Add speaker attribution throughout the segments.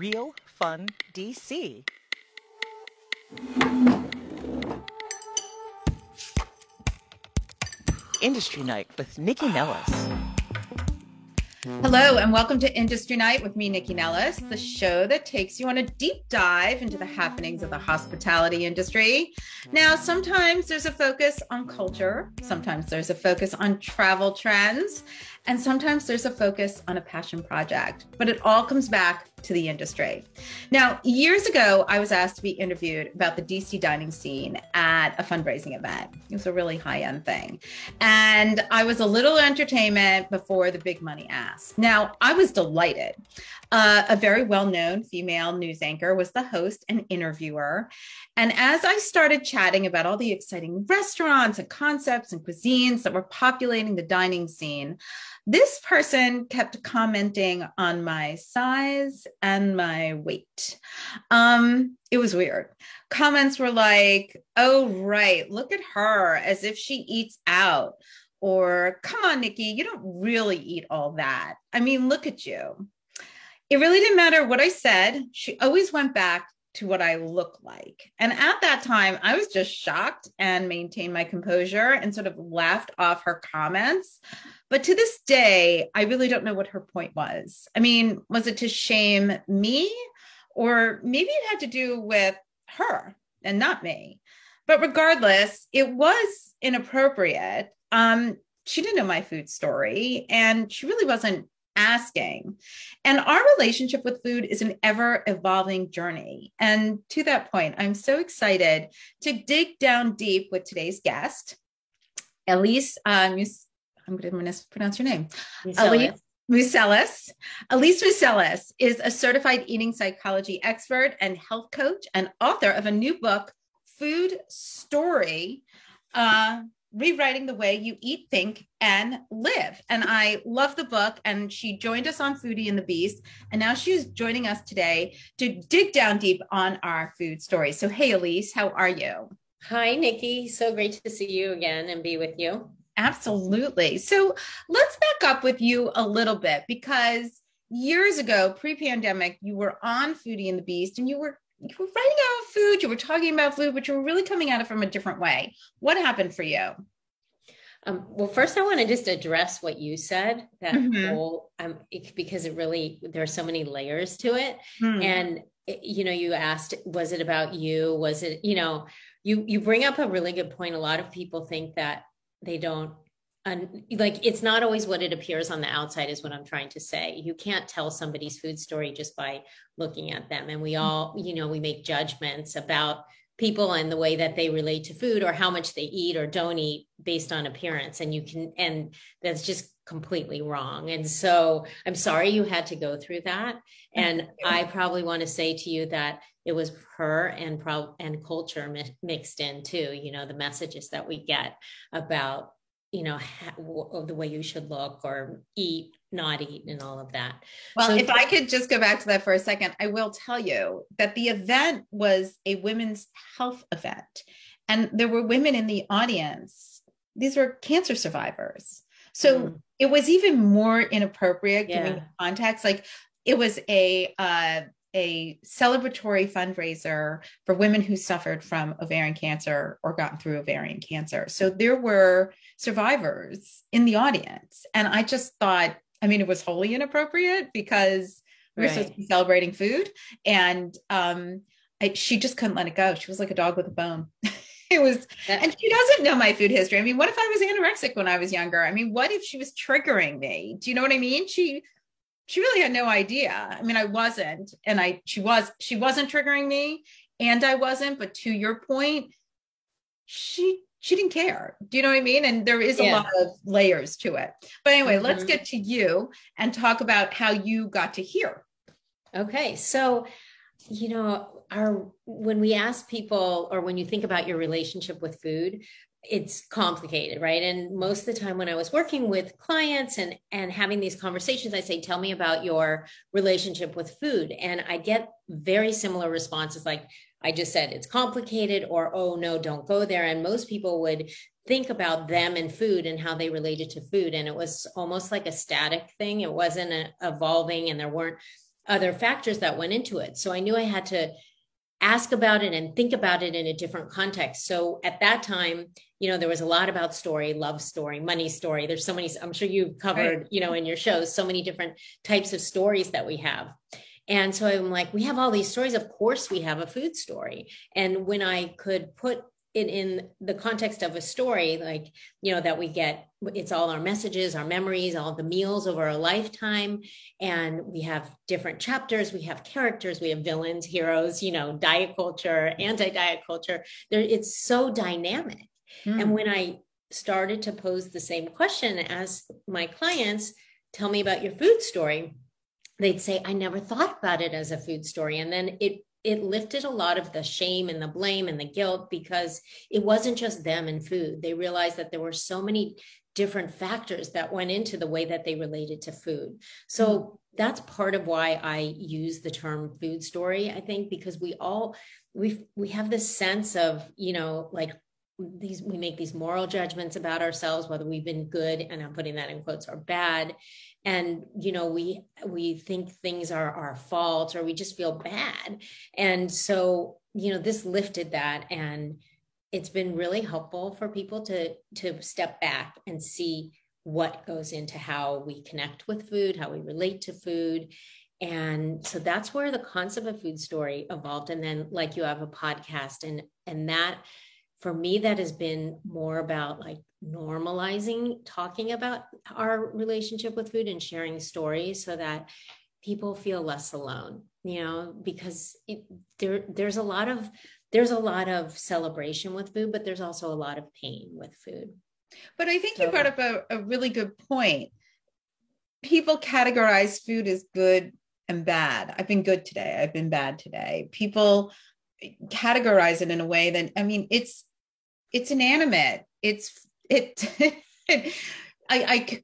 Speaker 1: Real Fun DC. Industry Night with Nycci Nellis.
Speaker 2: Hello, and welcome to Industry Night with me, Nycci Nellis, the show that takes you on a deep dive into the happenings of the hospitality industry. Now, sometimes there's a focus on culture, sometimes there's a focus on travel trends, and sometimes there's a focus on a passion project, but it all comes back to the industry. Now, years ago, I was asked to be interviewed about the DC dining scene at a fundraising event. It was a really high end thing. And I was a little entertainment before the big money ask. Now, I was delighted. Uh, a very well known female news anchor was the host and interviewer. And as I started chatting about all the exciting restaurants and concepts and cuisines that were populating the dining scene, this person kept commenting on my size and my weight. Um, it was weird. Comments were like, oh, right, look at her as if she eats out. Or, come on, Nycci, you don't really eat all that. I mean, look at you. It really didn't matter what I said. She always went back to what I look like. And at that time, I was just shocked and maintained my composure and sort of laughed off her comments. But to this day, I really don't know what her point was. I mean, was it to shame me? Or maybe it had to do with her and not me. But regardless, it was inappropriate. Um, she didn't know my food story and she really wasn't asking. And our relationship with food is an ever evolving journey. And to that point, I'm so excited to dig down deep with today's guest, Elise. Uh, Mus- I'm going to mispronounce your name. Elise. Mouselis. Elise Mouselis is a certified eating psychology expert and health coach and author of a new book, Food Story, uh, rewriting the way you eat, think, and live. And I love the book. And she joined us on Foodie and the Beast. And now she's joining us today to dig down deep on our food story. So, hey, Elise, how are you?
Speaker 3: Hi, Nycci. So great to see you again and be with you.
Speaker 2: Absolutely. So, let's back up with you a little bit because years ago, pre pandemic, you were on Foodie and the Beast and you were you were writing about food, you were talking about food, but you were really coming at it from a different way. What happened for you?
Speaker 3: Um, well, first, I want to just address what you said that mm-hmm. whole um, it, because it really there are so many layers to it, mm-hmm. and it, you know, you asked, was it about you? Was it, you know, you you bring up a really good point. A lot of people think that they don't and like it's not always what it appears on the outside is what i'm trying to say. You can't tell somebody's food story just by looking at them. And we all you know we make judgments about people and the way that they relate to food or how much they eat or don't eat based on appearance. And you can and that's just completely wrong. And so i'm sorry you had to go through that. And i probably want to say to you that it was her and pro and culture mi- mixed in too you know the messages that we get about you know ha- the way you should look or eat not eat and all of that
Speaker 2: well so, if i could just go back to that for a second i will tell you that the event was a women's health event and there were women in the audience these were cancer survivors so mm. it was even more inappropriate yeah. giving context like it was a uh, a celebratory fundraiser for women who suffered from ovarian cancer or gotten through ovarian cancer. So there were survivors in the audience. And I just thought, I mean, it was wholly inappropriate because we were right. supposed to be celebrating food. And um, I, she just couldn't let it go. She was like a dog with a bone. it was, and she doesn't know my food history. I mean, what if I was anorexic when I was younger? I mean, what if she was triggering me? Do you know what I mean? She she really had no idea. I mean, I wasn't, and I she was she wasn't triggering me, and I wasn't. But to your point, she she didn't care. Do you know what I mean? And there is a yeah. lot of layers to it. But anyway, mm-hmm. let's get to you and talk about how you got to here.
Speaker 3: Okay, so you know our when we ask people or when you think about your relationship with food it's complicated right? And most of the time when i was working with clients and and having these conversations i say tell me about your relationship with food. And i get very similar responses like i just said it's complicated or oh no don't go there. And most people would think about them and food and how they related to food. And it was almost like a static thing. It wasn't a, evolving and there weren't other factors that went into it. So I knew I had to ask about it and think about it in a different context. So at that time, you know, there was a lot about story, love story, money story. There's so many, I'm sure you've covered, right. you know, in your shows, so many different types of stories that we have. And so I'm like, we have all these stories. Of course, we have a food story. And when I could put it in the context of a story, like, you know, that we get, it's all our messages, our memories, all the meals over a lifetime. And we have different chapters, we have characters, we have villains, heroes, you know, diet culture, anti diet culture. There, it's so dynamic. Mm. And when I started to pose the same question as my clients, tell me about your food story they'd say i never thought about it as a food story and then it it lifted a lot of the shame and the blame and the guilt because it wasn't just them and food they realized that there were so many different factors that went into the way that they related to food so mm-hmm. that's part of why i use the term food story i think because we all we we have this sense of you know like these we make these moral judgments about ourselves whether we've been good and i'm putting that in quotes or bad. And you know we we think things are our fault or we just feel bad. And so you know this lifted that and it's been really helpful for people to to step back and see what goes into how we connect with food how we relate to food. And so that's where the concept of food story evolved. And then like you have a podcast and and that for me that has been more about like normalizing talking about our relationship with food and sharing stories so that people feel less alone you know because it, there there's a lot of there's a lot of celebration with food but there's also a lot of pain with food.
Speaker 2: But i think so, you brought up a, a really good point. People categorize food as good and bad. I've been good today. I've been bad today. People categorize it in a way that i mean it's it's inanimate. It's it I, I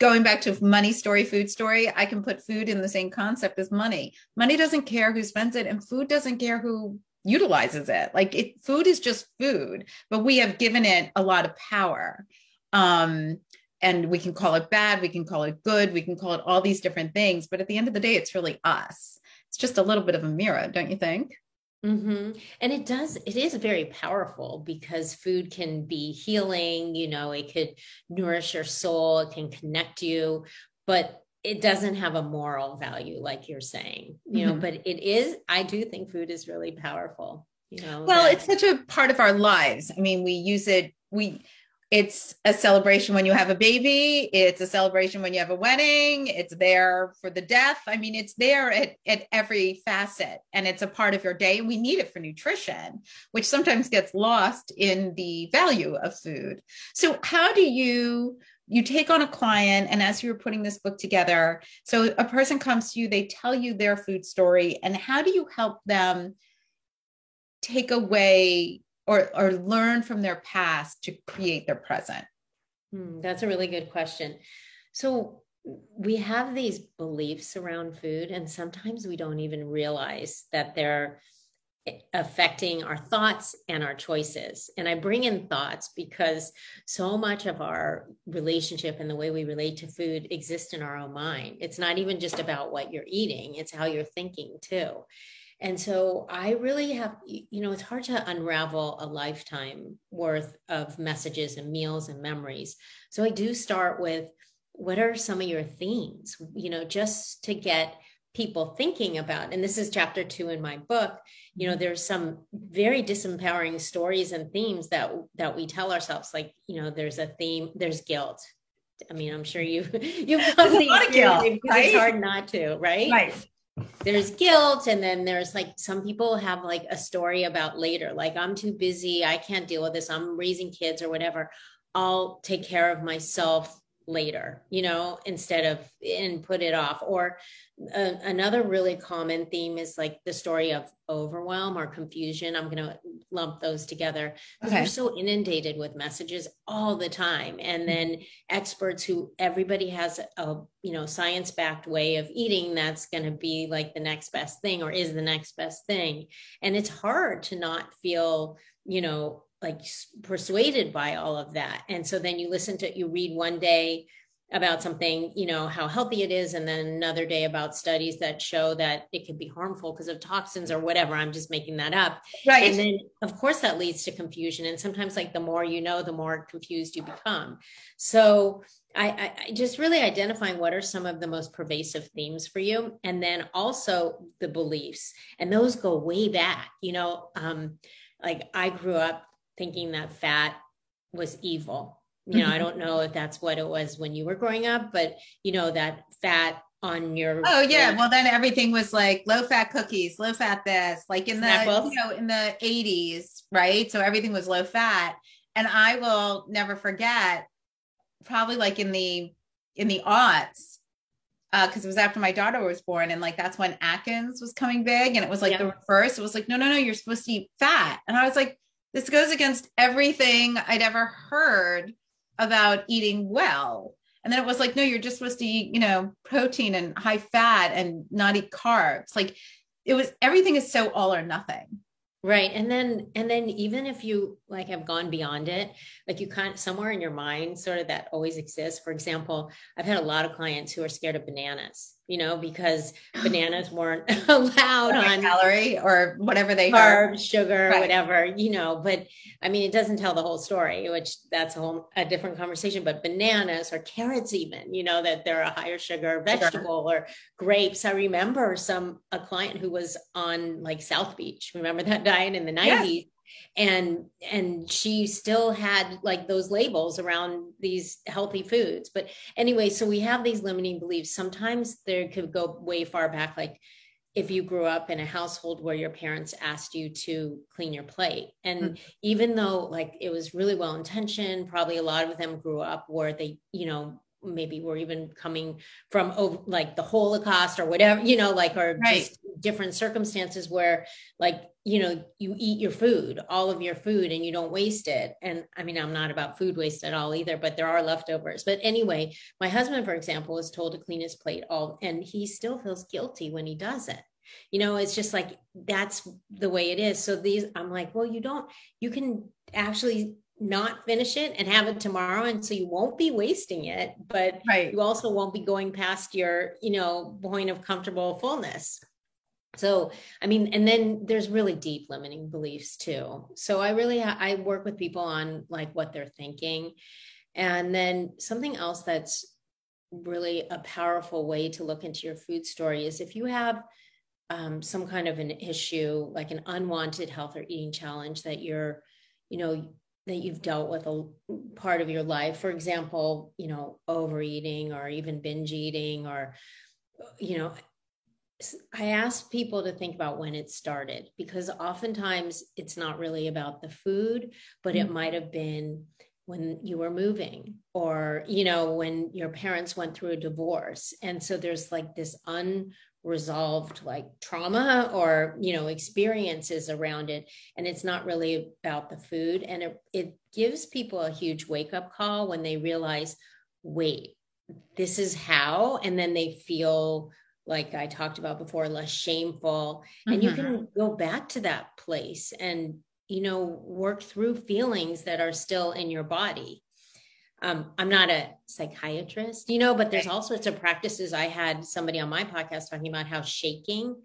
Speaker 2: going back to money story food story i can put food in the same concept as money. Money doesn't care who spends it and food doesn't care who utilizes it. Like it food is just food but we have given it a lot of power. Um and we can call it bad we can call it good we can call it all these different things but at the end of the day it's really us. It's just a little bit of a mirror don't you think
Speaker 3: Mm-hmm. And it does, it is very powerful because food can be healing, you know, it could nourish your soul, it can connect you, but it doesn't have a moral value, like you're saying, you mm-hmm. know, but it is, I do think food is really powerful, you know.
Speaker 2: Well, that- it's such a part of our lives. I mean, we use it, we, it's a celebration when you have a baby. It's a celebration when you have a wedding. It's there for the death i mean it's there at, at every facet and it's a part of your day. We need it for nutrition which sometimes gets lost in the value of food. So how do you you take on a client and as you were putting this book together so a person comes to you they tell you their food story and how do you help them take away or or learn from their past to create their present?
Speaker 3: Hmm, that's a really good question. So we have these beliefs around food, and sometimes we don't even realize that they're affecting our thoughts and our choices. And I bring in thoughts because so much of our relationship and the way we relate to food exists in our own mind. It's not even just about what you're eating, it's how you're thinking too. And so I really have, you know, it's hard to unravel a lifetime worth of messages and meals and memories. So I do start with what are some of your themes, you know, just to get people thinking about and this is chapter 2 in my book you know mm-hmm. there's some very disempowering stories and themes that that we tell ourselves like you know there's a theme there's guilt i mean i'm sure you you've probably a lot of guilt, right? it's hard not to right
Speaker 2: right
Speaker 3: there's guilt and then there's like some people have like a story about later like i'm too busy i can't deal with this i'm raising kids or whatever. I'll take care of myself later you know instead of and put it off. Or uh, another really common theme is like the story of overwhelm or confusion. I'm going to lump those together. Because okay. we're so inundated with messages all the time. And mm-hmm. then experts who everybody has a you know science backed way of eating that's going to be like the next best thing or is the next best thing. And it's hard to not feel you know like persuaded by all of that and so then you listen to you read one day about something, you know, how healthy it is, and then another day about studies that show that it could be harmful because of toxins or whatever. I'm just making that up.
Speaker 2: Right.
Speaker 3: And then, of course, that leads to confusion. And sometimes, like, the more you know, the more confused you become. So, I, I, just really identifying what are some of the most pervasive themes for you, and then also the beliefs, and those go way back. You know, um, like I grew up thinking that fat was evil. You know i mm-hmm. don't know if that's what it was when you were growing up but you know that fat on your
Speaker 2: oh yeah. well then everything was like low fat cookies low fat this like in the you know in the 80s right? So everything was low fat. And i will never forget probably like in the in the aughts because uh, it was after my daughter was born and like that's when atkins was coming big and it was like yeah. the reverse. It was like no no no you're supposed to eat fat. And i was like this goes against everything i'd ever heard about eating well. And then it was like, no, you're just supposed to eat, you know, protein and high fat and not eat carbs. Like it was everything is so all or nothing.
Speaker 3: Right. And then, and then even if you like have gone beyond it, like you can't somewhere in your mind sort of that always exists. For example, I've had a lot of clients who are scared of bananas you know, because bananas weren't allowed on
Speaker 2: calorie or whatever they
Speaker 3: carbs, are. sugar, right. whatever, you know. But I mean, it doesn't tell the whole story, which that's a whole a different conversation. But bananas or carrots, even, you know, that they're a higher sugar vegetable or grapes. I remember some a client who was on like South Beach. Remember that diet in the nineties. Yes and and she still had like those labels around these healthy foods. But anyway so we have these limiting beliefs. Sometimes they could go way far back like if you grew up in a household where your parents asked you to clean your plate. And mm-hmm. even though like it was really well intentioned probably a lot of them grew up where they you know maybe we're even coming from over, like the holocaust or whatever you know like or right. just different circumstances where like you know you eat your food all of your food and you don't waste it. And i mean i'm not about food waste at all either but there are leftovers. But anyway my husband for example is told to clean his plate all and he still feels guilty when he does it. You know it's just like that's the way it is. So these i'm like well you don't you can actually not finish it and have it tomorrow and so you won't be wasting it but right. you also won't be going past your you know point of comfortable fullness. So i mean and then there's really deep limiting beliefs too. So i really i work with people on like what they're thinking. And then something else that's really a powerful way to look into your food story is if you have um, some kind of an issue like an unwanted health or eating challenge that you're you know that you've dealt with a part of your life for example you know overeating or even binge eating or you know i ask people to think about when it started because oftentimes it's not really about the food but mm-hmm. it might have been when you were moving or you know when your parents went through a divorce and so there's like this un resolved like trauma or you know experiences around it and it's not really about the food and it, it gives people a huge wake up call when they realize wait this is how and then they feel like i talked about before less shameful mm-hmm. and you can mm-hmm. go back to that place and you know work through feelings that are still in your body um, I'm not a psychiatrist, you know, but there's all sorts of practices. I had somebody on my podcast talking about how shaking,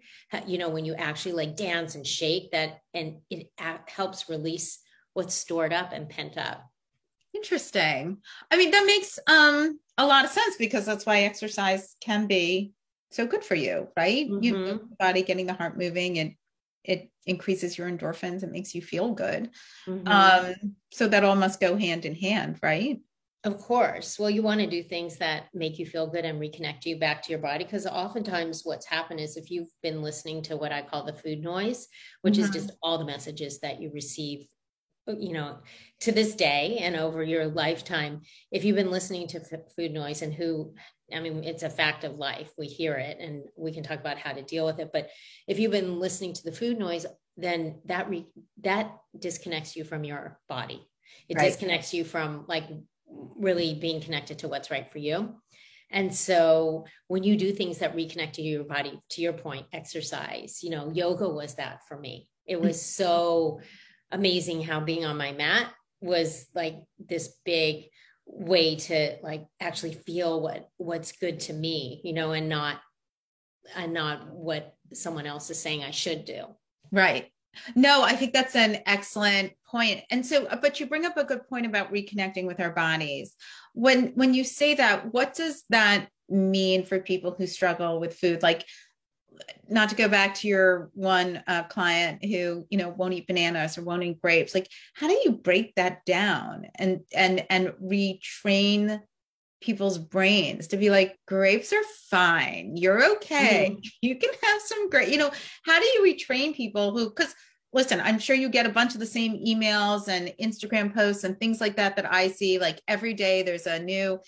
Speaker 3: you know, when you actually like dance and shake that, and it helps release what's stored up and pent up.
Speaker 2: Interesting. I mean, that makes um, a lot of sense because that's why exercise can be so good for you, right? Mm-hmm. You body getting the heart moving and it increases your endorphins. It makes you feel good. Mm-hmm. Um, so that all must go hand in hand, right?
Speaker 3: Of course. Well, you want to do things that make you feel good and reconnect you back to your body. Because oftentimes, what's happened is if you've been listening to what I call the food noise, which mm-hmm. is just all the messages that you receive, you know, to this day and over your lifetime, if you've been listening to f- food noise and who, I mean, it's a fact of life, we hear it and we can talk about how to deal with it. But if you've been listening to the food noise, then that re- that disconnects you from your body. It right. disconnects you from like really being connected to what's right for you. And so when you do things that reconnect to your body, to your point, exercise, you know, yoga was that for me. It was mm-hmm. so amazing how being on my mat was like this big way to like actually feel what what's good to me you know and not and not what someone else is saying i should do
Speaker 2: right no i think that's an excellent point. and so but you bring up a good point about reconnecting with our bodies when when you say that what does that mean for people who struggle with food like not to go back to your one uh, client who you know won't eat bananas or won't eat grapes like how do you break that down and and and retrain people's brains to be like grapes are fine. You're okay. Mm-hmm. you can have some great you know how do you retrain people who because listen i'm sure you get a bunch of the same emails and instagram posts and things like that that i see like every day there's a new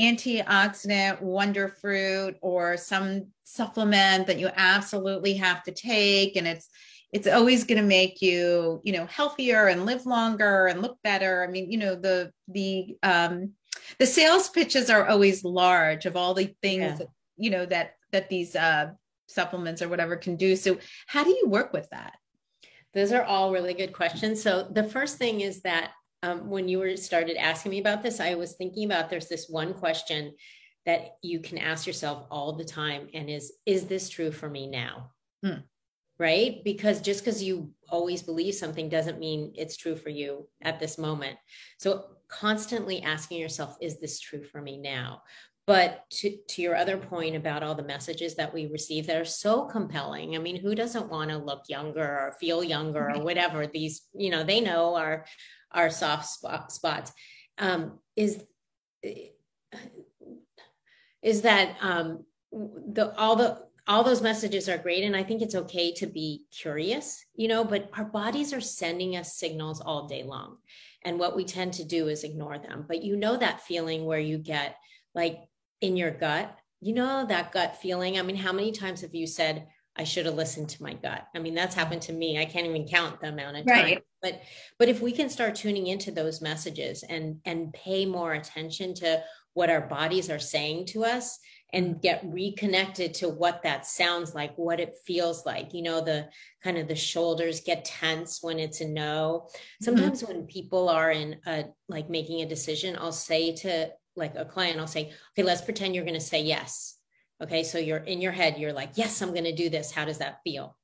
Speaker 2: antioxidant wonder fruit or some supplement that you absolutely have to take and it's it's always going to make you you know healthier and live longer and look better. I mean you know the the um the sales pitches are always large of all the things yeah. that, you know that that these uh supplements or whatever can do so how do you work with that
Speaker 3: those are all really good questions so the first thing is that um, when you were started asking me about this, I was thinking about there's this one question that you can ask yourself all the time, and is is this true for me now? Hmm. Right? Because just because you always believe something doesn't mean it's true for you at this moment. So constantly asking yourself, is this true for me now? But to, to your other point about all the messages that we receive that are so compelling, I mean, who doesn't want to look younger or feel younger or whatever? These, you know, they know our our soft spot, spots um, is is that um, the all the all those messages are great and i think it's okay to be curious you know but our bodies are sending us signals all day long and what we tend to do is ignore them but you know that feeling where you get like in your gut you know that gut feeling i mean how many times have you said I should have listened to my gut. I mean, that's happened to me. I can't even count the amount of time. Right. But but if we can start tuning into those messages and and pay more attention to what our bodies are saying to us and get reconnected to what that sounds like, what it feels like. You know, the kind of the shoulders get tense when it's a no. Mm-hmm. Sometimes mm-hmm. when people are in a like making a decision, I'll say to like a client, I'll say, okay, let's pretend you're going to say yes Okay. So you're in your head, you're like, yes, I'm going to do this. How does that feel?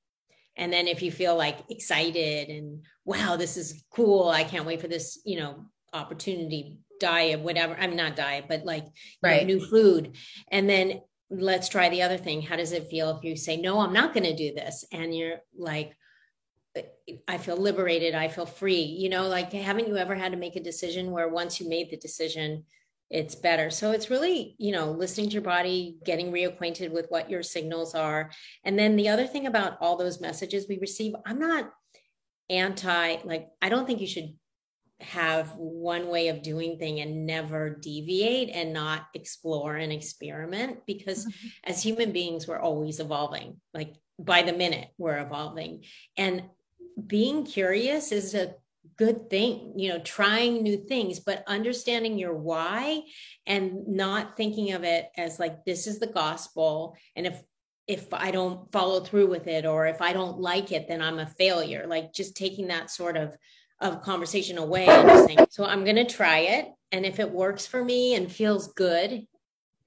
Speaker 3: And then if you feel like excited and wow, this is cool. I can't wait for this, you know, opportunity, diet, whatever. I'm not diet, but like right. know, new food. And then let's try the other thing. How does it feel if you say, no, I'm not going to do this? And you're like, I feel liberated. I feel free. You know, like, haven't you ever had to make a decision where once you made the decision, it's better. So it's really, you know, listening to your body, getting reacquainted with what your signals are. And then the other thing about all those messages we receive, I'm not anti, like, I don't think you should have one way of doing thing and never deviate and not explore and experiment because mm-hmm. as human beings we're always evolving. Like by the minute we're evolving. And being curious is a good thing you know trying new things but understanding your why and not thinking of it as like this is the gospel and if if i don't follow through with it or if i don't like it then i'm a failure. Like just taking that sort of of conversation away and just saying so i'm going to try it and if it works for me and feels good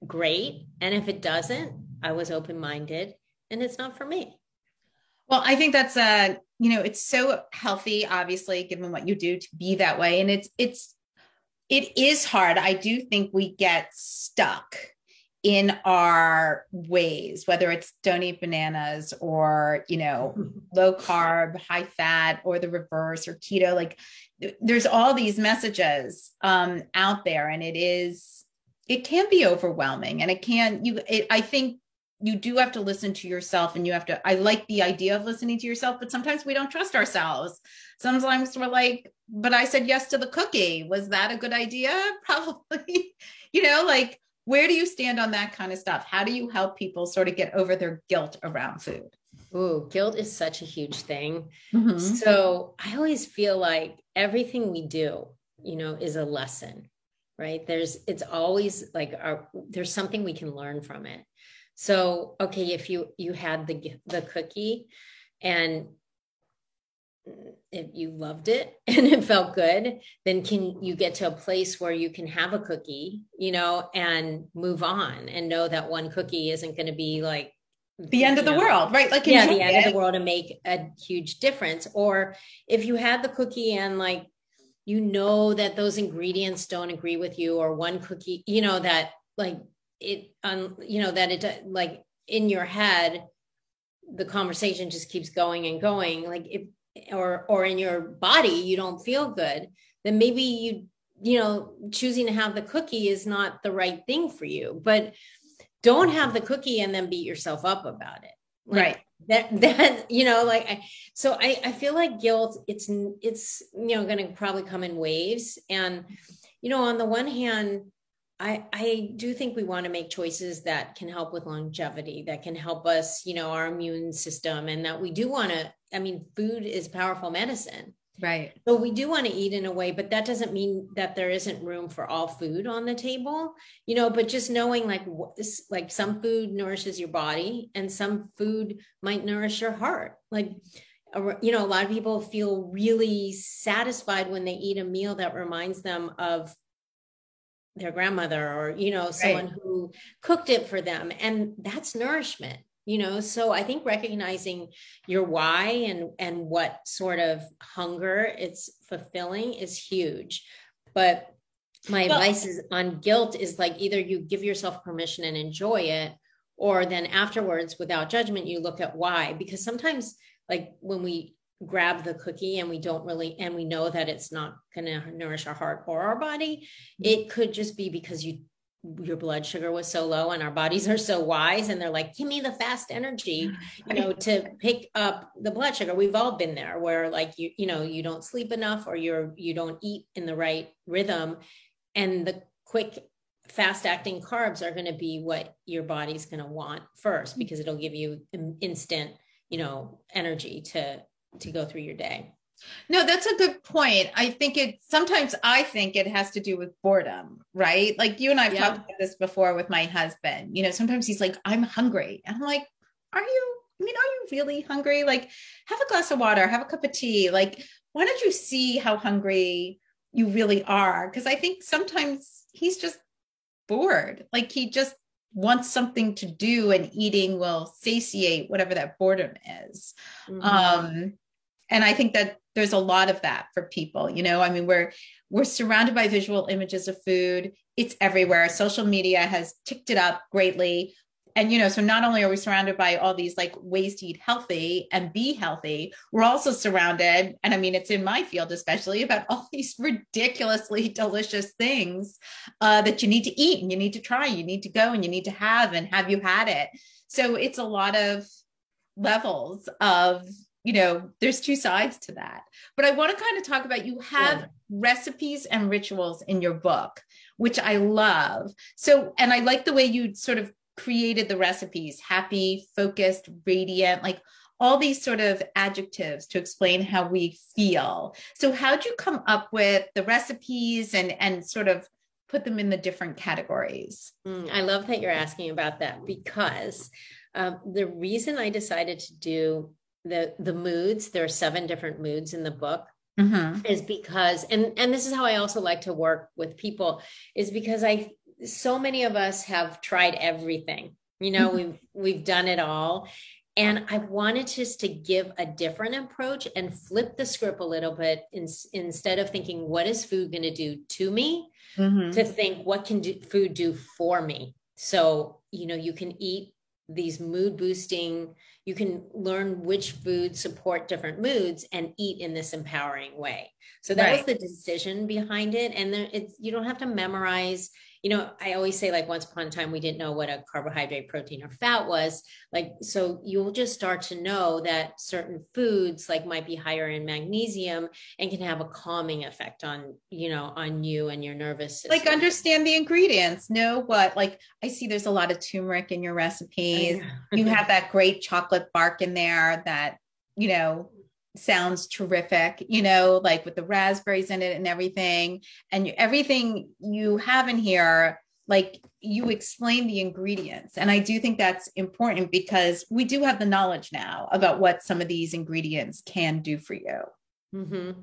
Speaker 3: great and if it doesn't i was open minded and it's not for me
Speaker 2: well, I think that's uh, you know, it's so healthy, obviously, given what you do to be that way. And it's, it's, it is hard. I do think we get stuck in our ways, whether it's don't eat bananas or, you know, low carb, high fat, or the reverse or keto. Like there's all these messages um, out there, and it is, it can be overwhelming and it can, you, it, I think you do have to listen to yourself and you have to i like the idea of listening to yourself but sometimes we don't trust ourselves sometimes we're like but i said yes to the cookie was that a good idea probably you know like where do you stand on that kind of stuff how do you help people sort of get over their guilt around food
Speaker 3: Ooh, guilt is such a huge thing. Mm-hmm. So I always feel like everything we do, you know, is a lesson, right? There's, it's always like our, there's something we can learn from it. So, okay, if you you had the the cookie and if you loved it and it felt good, then can you get to a place where you can have a cookie, you know, and move on and know that one cookie isn't going to be like
Speaker 2: the end of the know, world, right?
Speaker 3: Like yeah, the end it. of the world and make a huge difference. Or if you had the cookie and like you know that those ingredients don't agree with you, or one cookie, you know that like it, um, you know that it like in your head the conversation just keeps going and going like if or or in your body you don't feel good then maybe you you know choosing to have the cookie is not the right thing for you. But don't have the cookie and then beat yourself up about it.
Speaker 2: Like, right.
Speaker 3: that that you know like I, so i i feel like guilt it's it's you know going to probably come in waves. And you know on the one hand I, I do think we want to make choices that can help with longevity, that can help us, you know, our immune system, and that we do want to. I mean, food is powerful medicine.
Speaker 2: Right.
Speaker 3: So we do want to eat in a way, but that doesn't mean that there isn't room for all food on the table, you know, but just knowing like like some food nourishes your body and some food might nourish your heart. Like you know, a lot of people feel really satisfied when they eat a meal that reminds them of their grandmother or you know someone right. who cooked it for them. And that's nourishment you know? So i think recognizing your why and and what sort of hunger it's fulfilling is huge. But my well, advice is on guilt is like either you give yourself permission and enjoy it or then afterwards without judgment you look at why. Because sometimes like when we grab the cookie and we don't really and we know that it's not going to nourish our heart or our body mm-hmm. it could just be because you your blood sugar was so low and our bodies are so wise and they're like give me the fast energy you know to pick up the blood sugar. We've all been there where like you you know you don't sleep enough or you're you don't eat in the right rhythm and the quick fast acting carbs are going to be what your body's going to want first mm-hmm. because it'll give you instant you know energy to to go through your day.
Speaker 2: No, that's a good point. I think it sometimes I think it has to do with boredom, right? Like you and I've yeah. talked about this before with my husband. You know, sometimes he's like, I'm hungry. And I'm like, Are you? I mean, are you really hungry? Like, have a glass of water, have a cup of tea. Like, why don't you see how hungry you really are? Because I think sometimes he's just bored. Like he just wants something to do and eating will satiate whatever that boredom is. Mm-hmm. Um, and I think that there's a lot of that for people, you know, I mean, we're, we're surrounded by visual images of food. It's everywhere. Social media has ticked it up greatly and you know so not only are we surrounded by all these like ways to eat healthy and be healthy we're also surrounded and i mean it's in my field especially about all these ridiculously delicious things uh, that you need to eat and you need to try you need to go and you need to have and have you had it so it's a lot of levels of you know there's two sides to that but i want to kind of talk about you have yeah. recipes and rituals in your book which i love so and i like the way you sort of created the recipes happy, focused, radiant, like all these sort of adjectives to explain how we feel. So how'd you come up with the recipes and and sort of put them in the different categories?
Speaker 3: Mm, I love that you're asking about that because um, the reason I decided to do the the moods, there are seven different moods in the book. Mm-hmm. Is because and and this is how I also like to work with people is because I so many of us have tried everything you know mm-hmm. we've we've done it all and i wanted just to give a different approach and flip the script a little bit in, instead of thinking what is food going to do to me mm-hmm. to think what can do, food do for me so you know you can eat these mood boosting you can learn which foods support different moods and eat in this empowering way so that right. was the decision behind it and there it's you don't have to memorize you know, I always say, like, once upon a time, we didn't know what a carbohydrate, protein, or fat was. Like, so you'll just start to know that certain foods, like, might be higher in magnesium and can have a calming effect on, you know, on you and your nervous system.
Speaker 2: Like, understand the ingredients, know what, like, I see there's a lot of turmeric in your recipes. you have that great chocolate bark in there that, you know, sounds terrific, you know, like with the raspberries in it and everything. And everything you have in here, like you explain the ingredients. And I do think that's important because we do have the knowledge now about what some of these ingredients can do for you.
Speaker 3: Mm-hmm.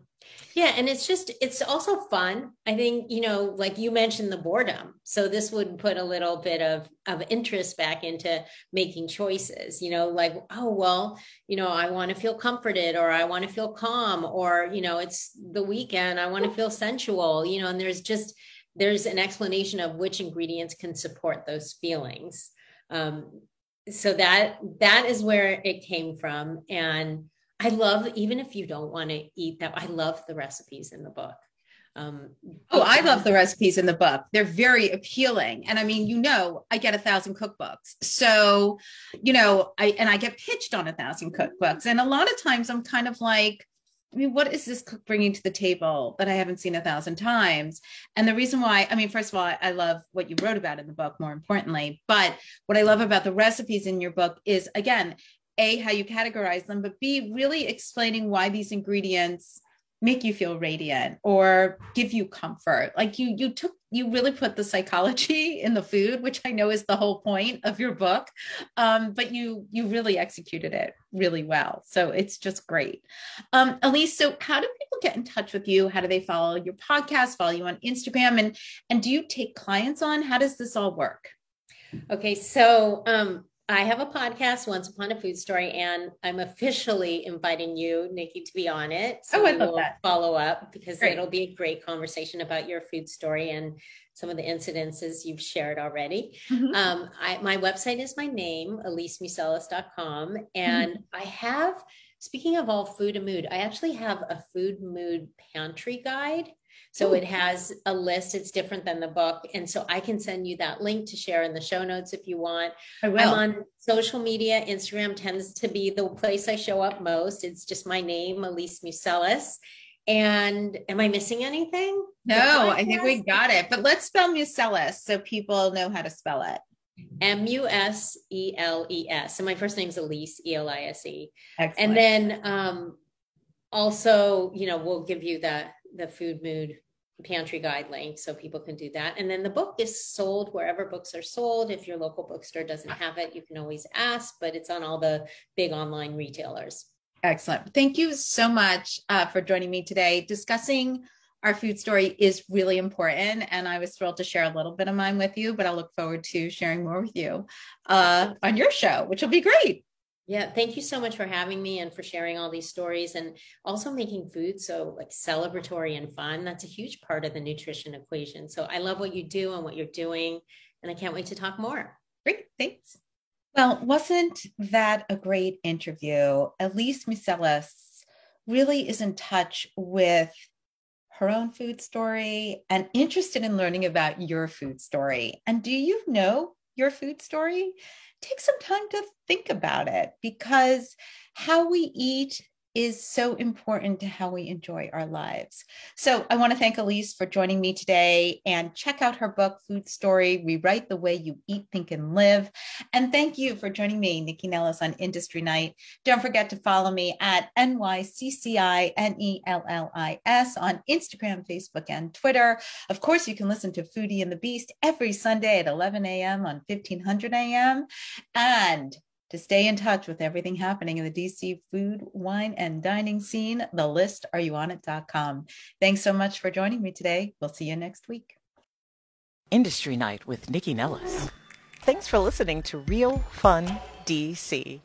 Speaker 3: Yeah, and it's just it's also fun. I think you know, like you mentioned, the boredom. So this would put a little bit of of interest back into making choices. You know, like oh well, you know, I want to feel comforted, or I want to feel calm, or you know, it's the weekend. I want to feel sensual. You know, and there's just there's an explanation of which ingredients can support those feelings. Um, so that that is where it came from, and I love, even if you don't want to eat that, I love the recipes in the book.
Speaker 2: Um, oh, I love the recipes in the book. They're very appealing. And I mean, you know, I get a thousand cookbooks. So, you know, I, and I get pitched on a thousand cookbooks. And a lot of times I'm kind of like, I mean, what is this cook bringing to the table that I haven't seen a thousand times? And the reason why, I mean, first of all, I, I love what you wrote about in the book, more importantly. But what I love about the recipes in your book is, again, a how you categorize them but b really explaining why these ingredients make you feel radiant or give you comfort. Like you you took you really put the psychology in the food which i know is the whole point of your book um, but you you really executed it really well. So it's just great. Um, elise so how do people get in touch with you? How do they follow your podcast follow you on instagram? And and do you take clients on? How does this all work?
Speaker 3: Okay so um I have a podcast, Once Upon a Food Story, and I'm officially inviting you, Nycci, to be on it.
Speaker 2: So oh, I love that.
Speaker 3: Follow up because great. it'll be a great conversation about your food story and some of the incidences you've shared already. Mm-hmm. Um, I, my website is my name, elisemuseles.com. And mm-hmm. I have, speaking of all food and mood, I actually have a food mood pantry guide so Ooh. it has a list. It's different than the book. And so I can send you that link to share in the show notes if you want. I will. I'm on social media. Instagram tends to be the place I show up most. It's just my name, Elise Museles. And am I missing anything?
Speaker 2: No, I think we got it. But let's spell Museles so people know how to spell it.
Speaker 3: M U S E L E S. And my first name is Elise, E L I S E. And then um, also, you know, we'll give you the the food mood pantry guide link so people can do that. And then the book is sold wherever books are sold. If your local bookstore doesn't have it, you can always ask, but it's on all the big online retailers.
Speaker 2: Excellent. Thank you so much uh, for joining me today. Discussing our food story is really important, and I was thrilled to share a little bit of mine with you, but I'll look forward to sharing more with you uh, on your show, which will be great.
Speaker 3: Yeah, thank you so much for having me and for sharing all these stories and also making food so like celebratory and fun. That's a huge part of the nutrition equation. So I love what you do and what you're doing and I can't wait to talk more.
Speaker 2: Great, thanks. Well, wasn't that a great interview? Elise Museles really is in touch with her own food story and interested in learning about your food story. And do you know your food story? take some time to think about it because how we eat is so important to how we enjoy our lives. So I want to thank Elise for joining me today and check out her book, Food Story Rewrite the Way You Eat, Think, and Live. And thank you for joining me, Nycci Nellis, on Industry Night. Don't forget to follow me at NYCCI-N-E-L-L-I-S on Instagram, Facebook, and Twitter. Of course, you can listen to Foodie and the Beast every Sunday at 11 a.m. on 1500 a.m. And to stay in touch with everything happening in the DC food, wine, and dining scene, the list are you on it.com. Thanks so much for joining me today. We'll see you next week.
Speaker 1: Industry Night with Nycci Nellis. Thanks for listening to Real Fun DC.